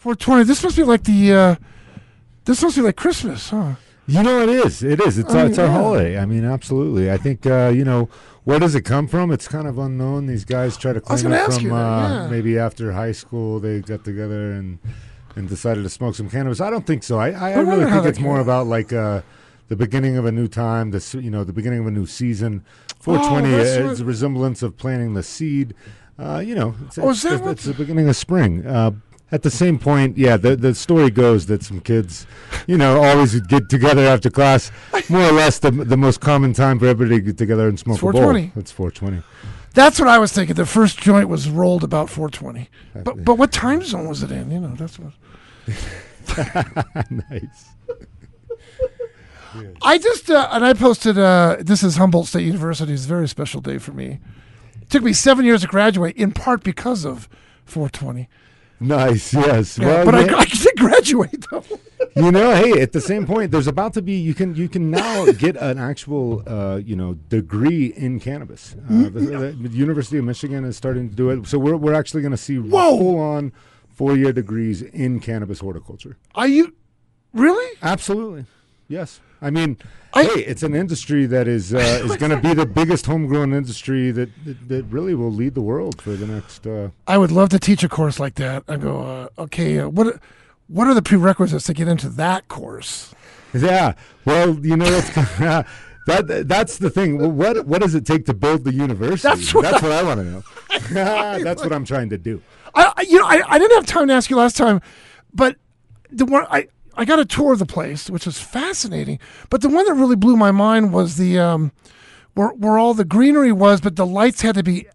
420. This must be like the. Uh, this must be like Christmas, huh? You know, it is. It is. It's, I our, mean, it's our yeah. holiday. I mean, absolutely. I think, uh, you know, where does it come from? It's kind of unknown. These guys try to claim it from that, uh, yeah. maybe after high school they got together and and decided to smoke some cannabis. I don't think so. I, I, I really think it's more about like uh, the beginning of a new time, the s- you know, the beginning of a new season. 420 Oh, is what- a resemblance of planting the seed. Uh, you know, it's, Oh, it's, it's, what- it's the beginning of spring. Uh, at the same point, yeah, the the story goes that some kids, you know, always get together after class. More or less, the the most common time for everybody to get together and smoke It's a bowl. 420. It's 420. That's what I was thinking. The first joint was rolled about 420. But but what time zone was it in? You know, that's what. nice. I just uh, and I posted. Uh, this is Humboldt State University. It's a very special day for me. It took me seven years to graduate, in part because of 420. Nice, yes. Yeah, well, but yeah, I, I did graduate though. you know, hey, at the same point, there's about to be you can you can now get an actual uh, you know degree in cannabis. Mm-hmm. Uh, the, the University of Michigan is starting to do it, so we're we're actually going to see Whoa. full on four year degrees in cannabis horticulture. Are you really? Absolutely, yes. I mean, I- hey, it's an industry that is uh, is going to be the biggest homegrown industry that, that that really will lead the world for the next. Uh, I would love to teach a course like that. I go, uh, okay, uh, what what are the prerequisites to get into that course? Yeah. Well, you know what's that that's the thing. What what does it take to build the university? That's what I, want to know. that's what I'm trying to do. I, I- you know, I, I didn't have time to ask you last time, but the one I I got a tour of the place, which was fascinating. But the one that really blew my mind was the um, where where all the greenery was, but the lights had to be.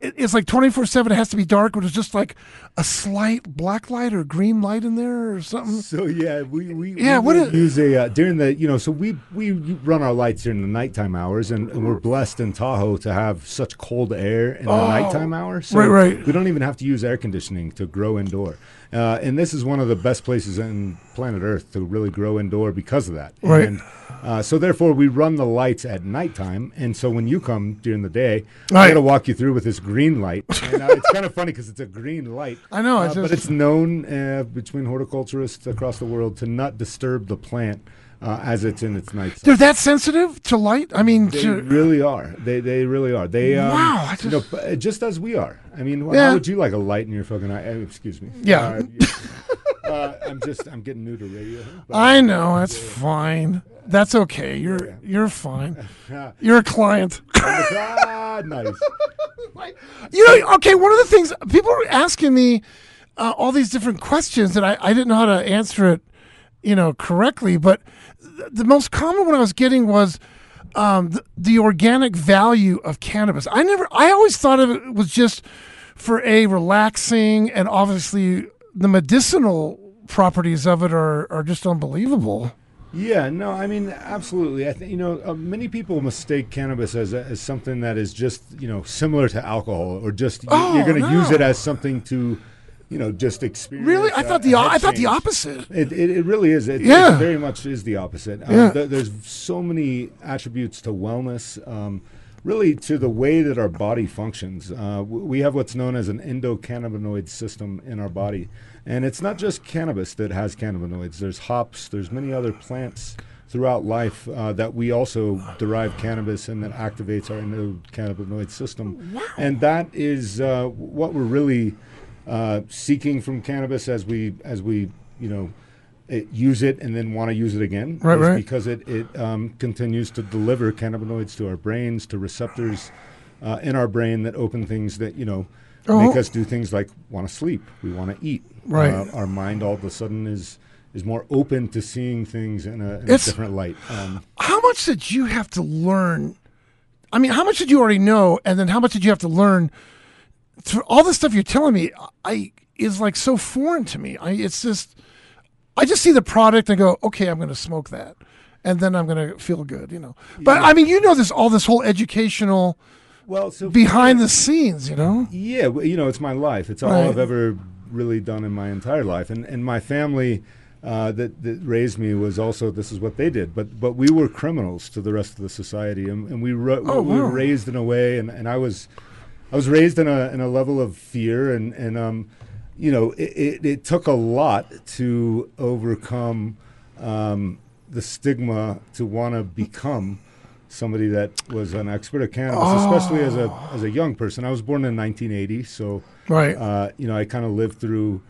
it- It's like twenty four seven. It has to be dark, but it's just like a slight black light or green light in there or something. So yeah, we we, Yeah, we what would is- use a uh, during the you know so we we run our lights during the nighttime hours and, and we're blessed in Tahoe to have such cold air in the Oh, nighttime hours. So right, right. We don't even have to use air conditioning to grow indoor, uh, and this is one of the best places in planet Earth to really grow indoor because of that. Right. And, uh, so therefore, we run the lights at nighttime, and so when you come during the day, I Right. got to walk you through with this green light. And, uh, it's kind of funny because it's a green light. I know, uh, it's but it's known uh, between horticulturists across the world to not disturb the plant uh, as it's in its night. They're that sensitive to light. I mean, They to, really are. They they really are. They um, Wow, I you know, just- uh, just as we are. I mean, Yeah. how would you like a light in your fucking eye? Uh, excuse me. Yeah. Uh, uh, I'm just I'm getting new to radio. I know that's fine. That's okay. You're you're fine. You're a client. ah, nice. You know, okay, one of the things people are asking me uh, all these different questions, and I, I didn't know how to answer it, you know, correctly. But the most common one I was getting was um, the, the organic value of cannabis. I never, I always thought of it was just for a relaxing, and obviously the medicinal properties of it are are just unbelievable. Yeah, no, I mean, absolutely. I think you know, uh, many people mistake cannabis as a, as something that is just you know similar to alcohol, or just you, Oh, you're going to use it as something to, you know, just experience. Really, I thought the I thought the opposite. It, it, it really is. It, Yeah. it very much is the opposite. Um, Yeah. th- there's so many attributes to wellness. Um, really, to the way that our body functions. Uh, w- we have what's known as an endocannabinoid system in our body, and it's not just cannabis that has cannabinoids. There's hops. There's many other plants throughout life uh, that we also derive cannabis and that activates our endocannabinoid system. Wow. And that is uh, what we're really uh, seeking from cannabis as we as we you know it, use it and then want to use it again. Right, is right. Because it it um, continues to deliver cannabinoids to our brains, to receptors uh, in our brain that open things that you know. Oh. Make us do things like want to sleep, we want to eat. Right. Uh, our mind all of a sudden is is more open to seeing things in a, in a different light. Um, how much did you have to learn? I mean, how much did you already know, and then how much did you have to learn? Through all the stuff you're telling me, I is like so foreign to me. I it's just, I just see the product and go, okay, I'm going to smoke that, and then I'm going to feel good, you know. But I mean, you know, this all this whole educational well, so behind the scenes, you know. Yeah, well, you know, it's my life. It's all Right. I've ever really done in my entire life, and and my family uh, that that raised me was also this is what they did. But but we were criminals to the rest of the society, and, and we ro- Oh, we were raised in a way, and, and I was I was raised in a in a level of fear, and and um. you know, it, it, it took a lot to overcome um, the stigma to want to become somebody that was an expert at cannabis, especially as a as a young person. I was born in 1980, so Right. uh, you know, I kind of lived through,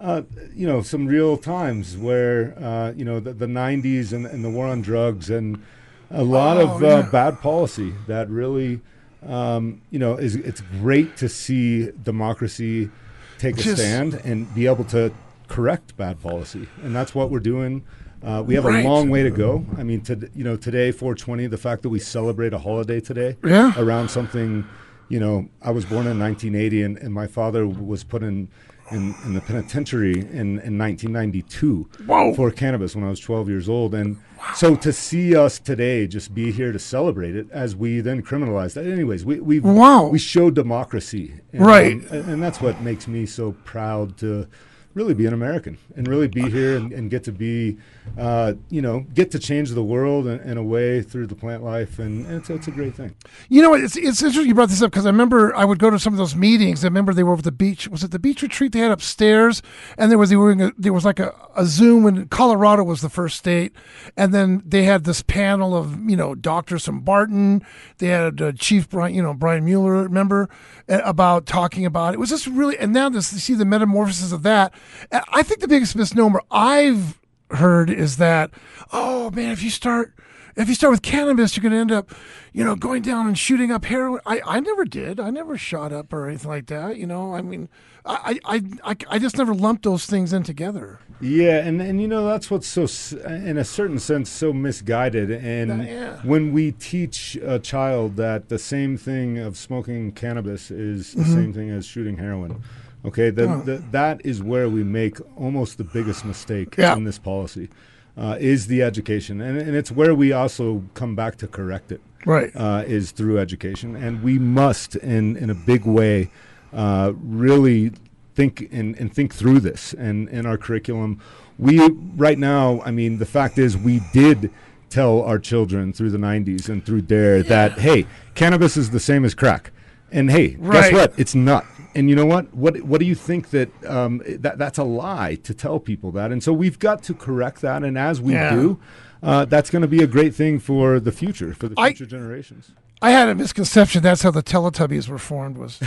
uh, you know, some real times where, uh, you know, the, the 90s and, and the war on drugs and a lot Oh, of uh, yeah. bad policy that really, um, you know, is it's great to see democracy take a stand and be able to correct bad policy, and that's what we're doing. Uh, we have Right. a long way to go. I mean, to, you know, today 420, the fact that we celebrate a holiday today Yeah. around something, you know, I was born in 1980 and, and my father was put in, in, in the penitentiary in, in 1992 Whoa. for cannabis when I was 12 years old. And so to see us today just be here to celebrate it as we then criminalized that. Anyways, we, we Wow. we show democracy. And, Right. um, and, and that's what makes me so proud to really be an American and really be here and, and get to be, uh, you know, get to change the world in, in a way through the plant life. And, and it's, it's a great thing. You know, it's it's interesting you brought this up because I remember I would go to some of those meetings. I remember they were over the beach. Was it the beach retreat they had upstairs? And there was they were a, there was like a, a Zoom, and Colorado was the first state. And then they had this panel of you know doctors from Barton. They had uh, Chief Brian, you know Brian Mueller, remember about talking about it. was just really and now this to see the metamorphosis of that. Uh, I think the biggest misnomer I've heard is that oh man, if you start if you start with cannabis, you're going to end up, you know, going down and shooting up heroin. I, I never did. I never shot up or anything like that. You know, I mean, I, I, I, I just never lumped those things in together. Yeah, and, and you know that's what's so, in a certain sense, so misguided. And Yeah. when we teach a child that the same thing of smoking cannabis is the Mm-hmm. same thing as shooting heroin, okay, then the, that is where we make almost the biggest mistake Yeah. in this policy, uh, is the education, and and it's where we also come back to correct it Right. uh, is through education, and we must, in in a big way, uh, really think and, and think through this. And in our curriculum, we right now, I mean, the fact is, we did tell our children through the '90s and through Dare that hey, cannabis is the same as crack, and hey, Right. guess what? It's not. And you know what? What what do you think that um, that that's a lie to tell people that? And so we've got to correct that. And as we Yeah. do, uh, that's going to be a great thing for the future, for the I- future generations. I had a misconception. That's how the Teletubbies were formed. Was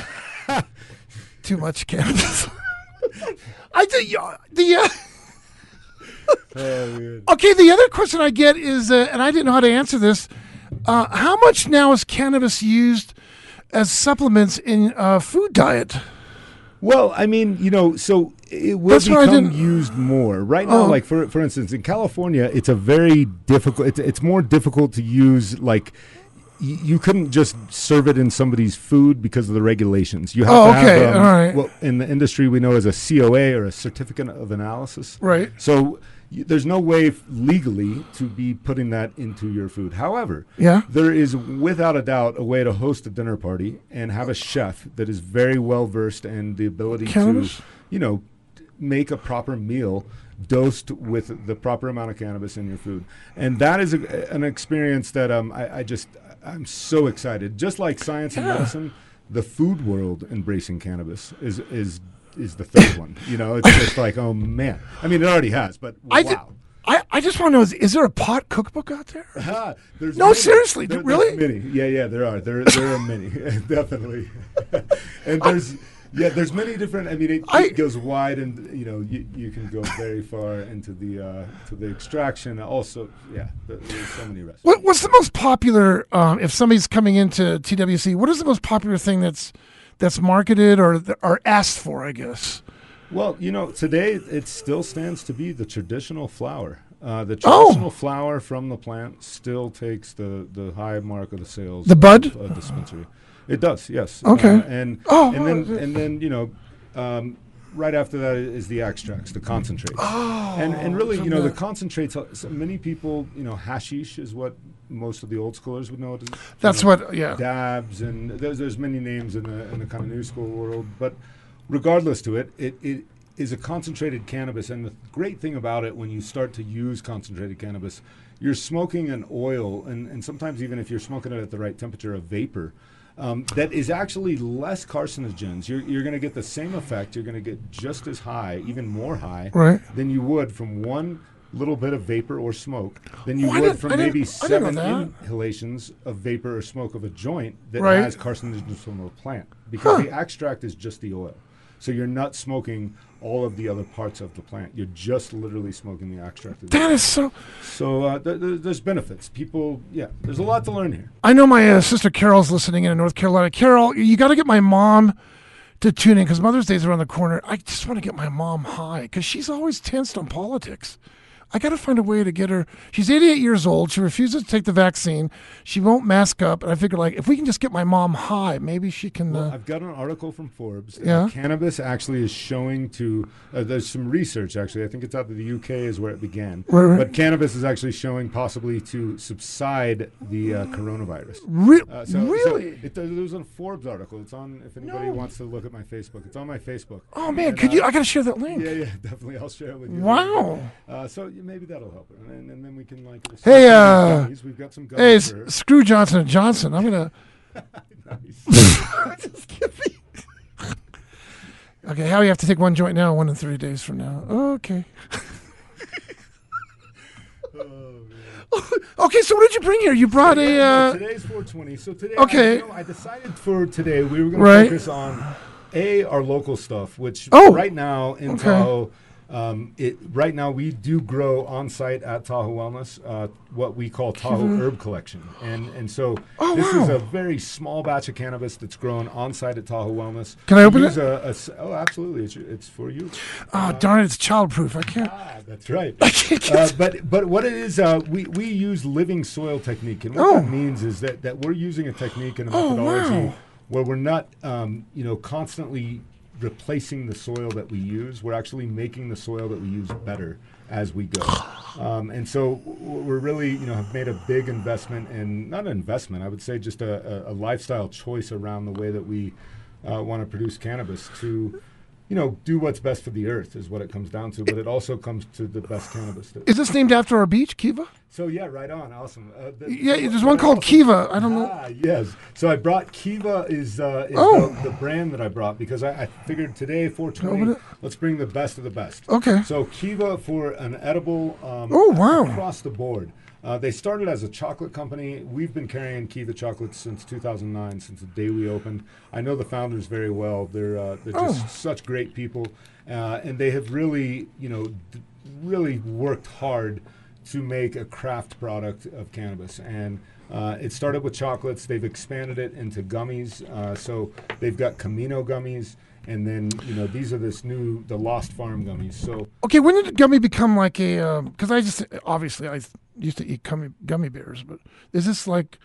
too much cannabis. I think yeah, the. Uh, Okay, the other question I get is, uh, and I didn't know how to answer this. Uh, how much now is cannabis used as supplements in uh, food diet? Well, I mean, you know, so it will That's become used more right now. Oh. Like for for instance, in California, it's a very difficult. It's, it's more difficult to use. Like y- you couldn't just serve it in somebody's food because of the regulations. You have Oh, to okay, have um, all right. what in the industry we know as a COA or a certificate of analysis. Right. So there's no way legally to be putting that into your food. However, Yeah. there is without a doubt a way to host a dinner party and have a chef that is very well versed and the ability Cannabis? to, you know, make a proper meal dosed with the proper amount of cannabis in your food. And that is a, an experience that um, I, I just, I'm so excited. Just like science and medicine, the food world embracing cannabis is, is, is the third one. You know, it's just like, oh man. I mean, it already has, but I wow. did- I, I just want to know is, is there a pot cookbook out there? There's No, many. seriously, There- really? Many. Yeah, yeah, there are. There, there are many, definitely. and there's, yeah, there's many different. I mean, it, I- it goes wide, and you know, you, you can go very far into the uh, to the extraction. Also, yeah, there's so many recipes. What, what's the most popular? Um, if somebody's coming into TWC, what is the most popular thing that's that's marketed or or asked for? I guess. Well, you know, today it still stands to be the traditional flower. Uh, the Oh. traditional flower from the plant still takes the, the high mark of the sales. The bud of bud? dispensary. It does, yes. Okay. Uh, and Oh, and then oh, and then you know, um, right after that is the extracts, the concentrates. Oh, and and really, you know, the concentrates. uh, so many people, you know, hashish is what most of the old schoolers would know it you That's know, what. Yeah. dabs and there's there's many names in the in the kind of new school world, but regardless to it, it it is a concentrated cannabis, and the great thing about it when you start to use concentrated cannabis, you're smoking an oil, and and sometimes even if you're smoking it at the right temperature, a vapor. um, that is actually less carcinogens. You're, you're going to get the same effect. You're going to get just as high, even more high, Right. than you would from one little bit of vapor or smoke than you Oh, would from maybe I didn't know seven inhalations of vapor or smoke of a joint that Right. has carcinogens from a plant because Huh. the extract is just the oil. So you're not smoking all of the other parts of the plant. You're just literally smoking the extract. The That is so. so uh, th- th- there's benefits. People, yeah, there's a lot to learn here. I know my uh, sister Carol's listening in North Carolina. Carol, you got to get my mom to tune in because Mother's Day's around the corner. I just want to get my mom high because she's always tensed on politics. I got to find a way to get her. She's 88 years old. She refuses to take the vaccine. She won't mask up. And I figure, like, if we can just get my mom high, maybe she can. Well, Uh, I've got an article from Forbes. Yeah. cannabis actually is showing to. Uh, there's some research actually. I think it's out of the UK is where it began. Right, right. But cannabis is actually showing possibly to subside the uh, coronavirus. re- Uh, so, so really? it, there was a Forbes article. It's on. If anybody No. wants to look at my Facebook, it's on my Facebook. oh man, And, could uh, you? I got to share that link. Yeah, yeah, definitely. I'll share it with you. Wow. Uh, so maybe that'll help, and, then- and then we can like. Hey, uh, we've got some. Hey, s- screw Johnson and Johnson. I'm gonna. nice. Just kidding. okay, how you have to take one joint now, one in three days from now. Okay. okay, so what did you bring here? You brought a. Uh, today's 420. So today, Okay. I, you know, I decided for today we were going Right. to focus on a our local stuff, which Oh. right now in Okay. Tahoe, um, it right now we do grow on site at Tahoe Wellness uh, what we call Tahoe Herb Collection, and and so Oh, this is a very small batch of cannabis that's grown on site at Tahoe Wellness. Can I open it? A, a oh, absolutely, it's, it's for you. oh, darn it, it's childproof. I can't. Ah, that's right. I can't Uh, but but what it is, uh, we we use living soil technique, and what Oh. that means is that that we're using a technique and a Oh, methodology wow. where we're not, um, you know, constantly replacing the soil that we use. We're actually making the soil that we use better as we go. Um, and so we're really, you know, have made a big investment in not an investment, I would say, just a, a, lifestyle choice around the way that we uh, want to produce cannabis to. You know, do what's best for the earth is what it comes down to, but it also comes to the best cannabis. That Is this named after our beach, Kiva? so yeah, right on, awesome. Uh, the- Yeah, there's one called also- Kiva. I don't know. Ah, yes. So I brought Kiva is, uh, is Oh. the, the brand that I brought because I, I figured today 420. it. Let's bring the best of the best. Okay. So Kiva for an edible. Um, Oh, wow. Across the board. Uh, they started as a chocolate company. We've been carrying Kiva chocolates since 2009, since the day we opened. I know the founders very well. They're uh, they're just Oh. such great people, uh, and they have really, you know, d- really worked hard to make a craft product of cannabis. And uh, it started with chocolates. They've expanded it into gummies. Uh, so they've got Camino gummies, and then you know these are this new the Lost Farm gummies. So Okay, when did the gummy become like a? Because I just obviously I used to eat gummy gummy bears, but is this like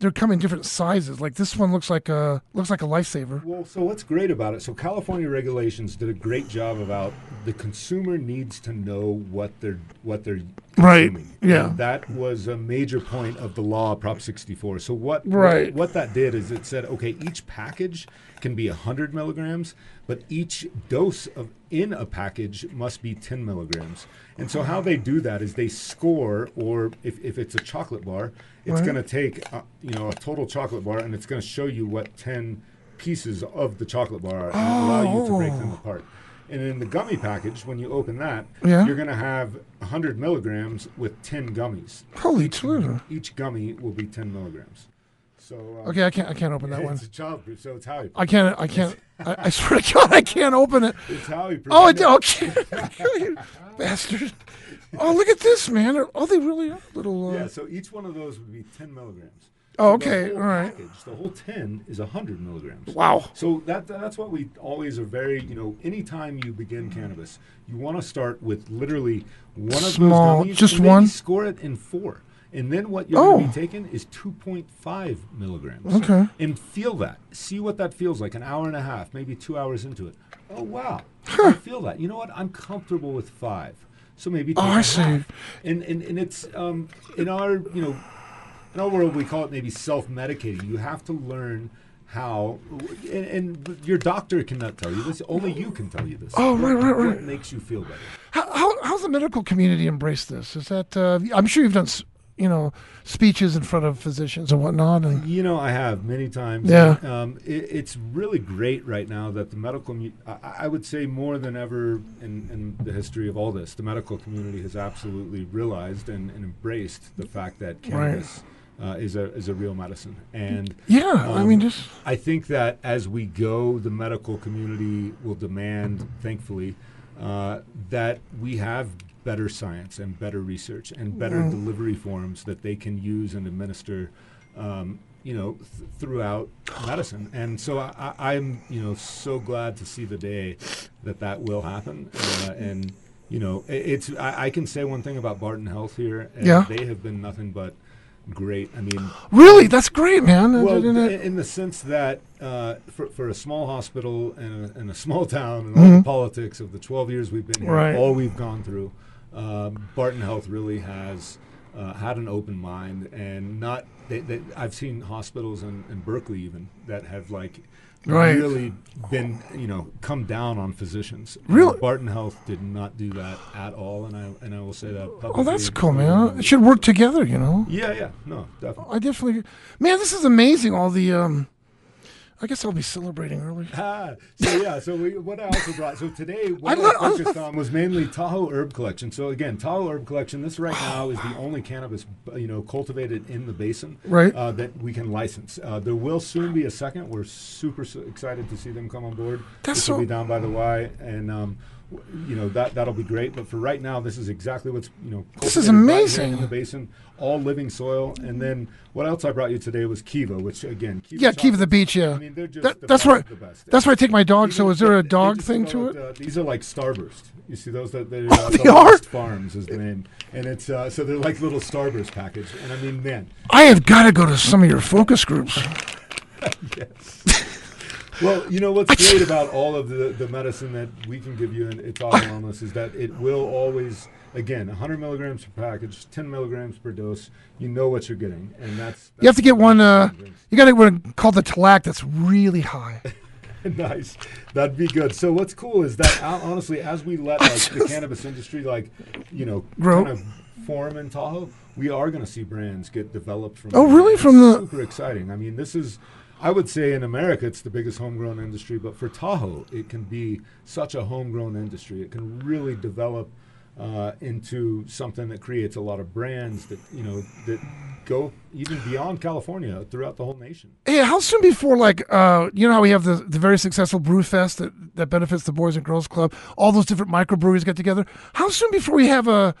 they're coming different sizes? Like this one looks like a looks like a lifesaver. Well, so what's great about it? So California regulations did a great job about the consumer needs to know what they're what they're Right, consuming. yeah. And that was a major point of the law, Prop 64. So what Right. what, what that did is it said, okay, each package can be 100 milligrams, but each dose of in a package must be 10 milligrams. And so how they do that is they score, or if, if it's a chocolate bar, it's Right. going to take uh, you know a total chocolate bar and it's going to show you what 10 pieces of the chocolate bar are and allow you to break them Oh. apart. And in the gummy package, when you open that, Yeah. you're going to have 100 milligrams with 10 gummies. Holy Toledo! Each gummy will be 10 milligrams. So uh, Okay, I can't I can't open that one. it's a childproof, so it's how you. I can't I can't I, I swear to God I can't open it. It's how you. Oh, it, okay, bastard! Oh, look at this, man! Are- Oh, they really are little. Uh, Yeah, so each one of those would be 10 milligrams. Oh, okay, all right. Package, the whole 10 is 100 milligrams. Wow. So that that's what we always are very, you know, anytime you begin cannabis, you want to start with literally one Small- of those gummies. just one? Score it in four. And then what you're Oh. going to be taking is 2.5 milligrams. Okay. And feel that. See what that feels like an hour and a half, maybe two hours into it. Oh, wow. I feel that. You know what? I'm comfortable with five. So maybe Oh, I see. half. And, and, and it's, um, in our, you know, in our world, we call it maybe self-medicating. You have to learn how, and, and your doctor cannot tell you this. Only you can tell you this. Oh, right, right, right. What makes you feel better? How, how how's the medical community embraced this? Is that uh, I'm sure you've done you know speeches in front of physicians and whatnot. And You know, I have many times. Yeah. Um, it, it's really great right now that the medical, I, I would say more than ever in, in the history of all this, the medical community has absolutely realized and, and embraced the fact that cannabis uh, is a is a real medicine. And yeah, I mean Um, just I think that as we go, the medical community will demand, thankfully, uh, that we have better science and better research and better Mm. delivery forms that they can use and administer, um, you know, th- throughout medicine. And so I, I, I'm, you know, so glad to see the day that that will happen. Uh, and you know, i it's I, I can say one thing about Barton Health here. and Yeah. they have been nothing but great. I mean, really that's great, man. well, in, the sense that uh, for, for a small hospital and a, and a small town and all the politics of the 12 years we've been here, Mm-hmm. Right. all we've gone through, um, Barton Health really has uh, had an open mind and not. They, they, I've seen hospitals in, in Berkeley even that have like Right. really been you know come down on physicians. Really? Uh, Barton Health did not do that at all, and I and I will say that. Publicly Oh, that's cool, man. It should work together, you know. Yeah, yeah, no, definitely. I definitely, man, this is amazing. All the, um, I guess I'll be celebrating early. Ah, so yeah, so we, what I also brought. So today, what I, lo- I focused on was mainly Tahoe Herb Collection. So again, Tahoe Herb Collection. This right now is the only cannabis, you know, cultivated in the basin, Right. Uh, that we can license. Uh, there will soon be a second. We're super s excited to see them come on board. That's this will so- be down by the Y, and um, you know that that'll be great. But for right now, this is exactly what's you know. This is cultivated right amazing. in the basin, all living soil. And then what else I brought you today was Kiva, which again, Kiva Yeah, Kiva the beach. Yeah, I mean, they're just That- the that's best where the that's where I take my dog. So, is there a dog thing to it? Uh, these are like Starburst. You see those? That they're, Oh, they the are? Farms is the name, and it's uh, so they're like little Starburst package. And I mean, man, I have got to go to some of your focus groups. Yes. well, you know what's great about all of the, the medicine that we can give you and it's all wellness is that it will always again 100 milligrams per package, 10 milligrams per dose. You know what you're getting, and that's, You have to get one. Uh, you got to get one called the Talac that's really high. nice. That'd be good. So what's cool is that honestly, as we let like the cannabis industry like you know Grow. kind of form in Tahoe, we are going to see brands get developed from. Oh, really? It's From the- super exciting. I mean, this is. I would say in America it's the biggest homegrown industry, but for Tahoe it can be such a homegrown industry. It can really develop uh, into something that creates a lot of brands that you know that go even beyond California throughout the whole nation. Hey, how soon before like uh, you know how we have the, the very successful Brew Fest that, that benefits the Boys and Girls Club, all those different microbreweries get together. How soon before we have a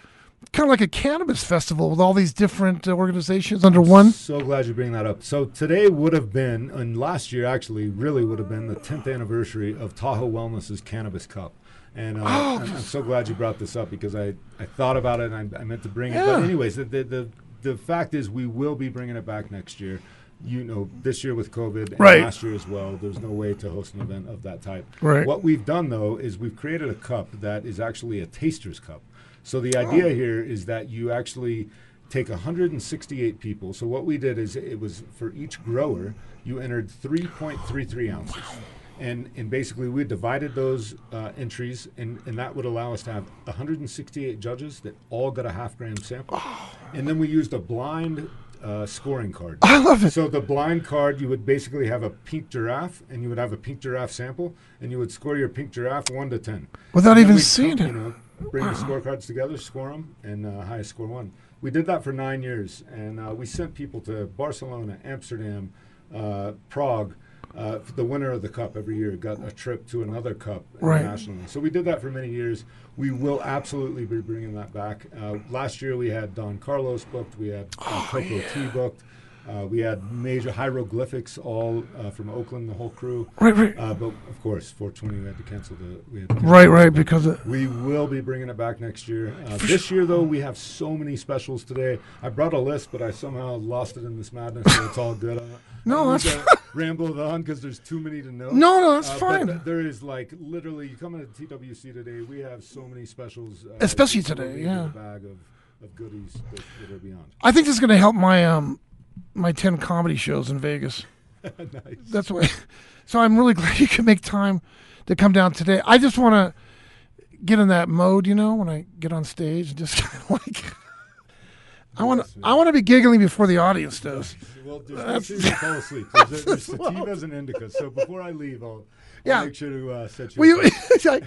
kind of like a cannabis festival with all these different uh, organizations under one? So glad you bring that up. So today would have been, and last year actually really would have been the 10th anniversary of Tahoe Wellness's Cannabis Cup. And uh, Oh. I'm, I'm so glad you brought this up because I, I thought about it and I, I meant to bring it. Yeah. But anyways, the, the, the, the fact is we will be bringing it back next year. You know, this year with COVID and Right. last year as well, there's no way to host an event of that type. Right. What we've done though is we've created a cup that is actually a taster's cup. So the idea here is that you actually take 168 people. So what we did is it was for each grower, you entered 3.33 ounces. And, and basically, we divided those uh, entries, and, and that would allow us to have 168 judges that all got a half gram sample. And then we used a blind uh, scoring card. I love it. So the blind card, you would basically have a pink giraffe, and you would have a pink giraffe sample, and you would score your pink giraffe one to ten. Without even seeing it. You know, bring the scorecards together, score them, and uh, highest score one. We did that for nine years, and uh, we sent people to Barcelona, Amsterdam, uh, Prague. Uh, the winner of the cup every year got a trip to another cup Right. internationally. So we did that for many years. We will absolutely be bringing that back. Uh, last year we had Don Carlos booked. We had uh, Oh, Coco T booked. Uh, we had major hieroglyphics all uh, from Oakland, the whole crew. Right, right, Uh, but of course, 420 we had to cancel the. We had to cancel right, right. Because we will be bringing it back next year. Uh, this year, though, we have so many specials today. I brought a list, but I somehow lost it in this madness, so it's all good. I'm No, that's ramble on because there's too many to know. no, no, that's Uh, fine. th- there is like literally, you come into TWC today, we have so many specials. Uh, Especially today, yeah. A bag of, of goodies that, that are beyond. I think this is going to help my um my ten comedy shows in Vegas. nice. That's why. So I'm really glad you could make time to come down today. I just want to get in that mode, you know, when I get on stage and just kind of like. I want to. I want to be giggling before the audience does. Well, just make sure you fall asleep. There's, there's sativas and indicas. So before I leave, I'll, I'll make sure to uh, set you. Will up. you,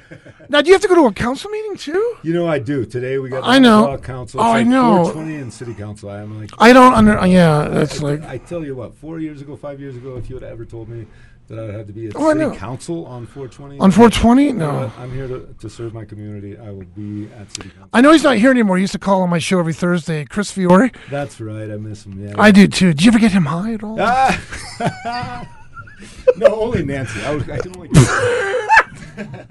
now, do you have to go to a council meeting too? You know, I do. Today we got. I know. Council. Oh, It's I like know. 420 in city council. I'm like. I don't under. Yeah, that's like. I tell you what. Four years ago, five years ago, if you had ever told me that I had to be at Oh, city council on 420. On 420? No. I'm here to, to serve my community. I will be at city council. I know he's not here anymore. He used to call on my show every Thursday. Chris Fiore. That's right. I miss him. Yeah. I do too. Did you ever get him high at all? Ah! no, only Nancy. I, was, I can only.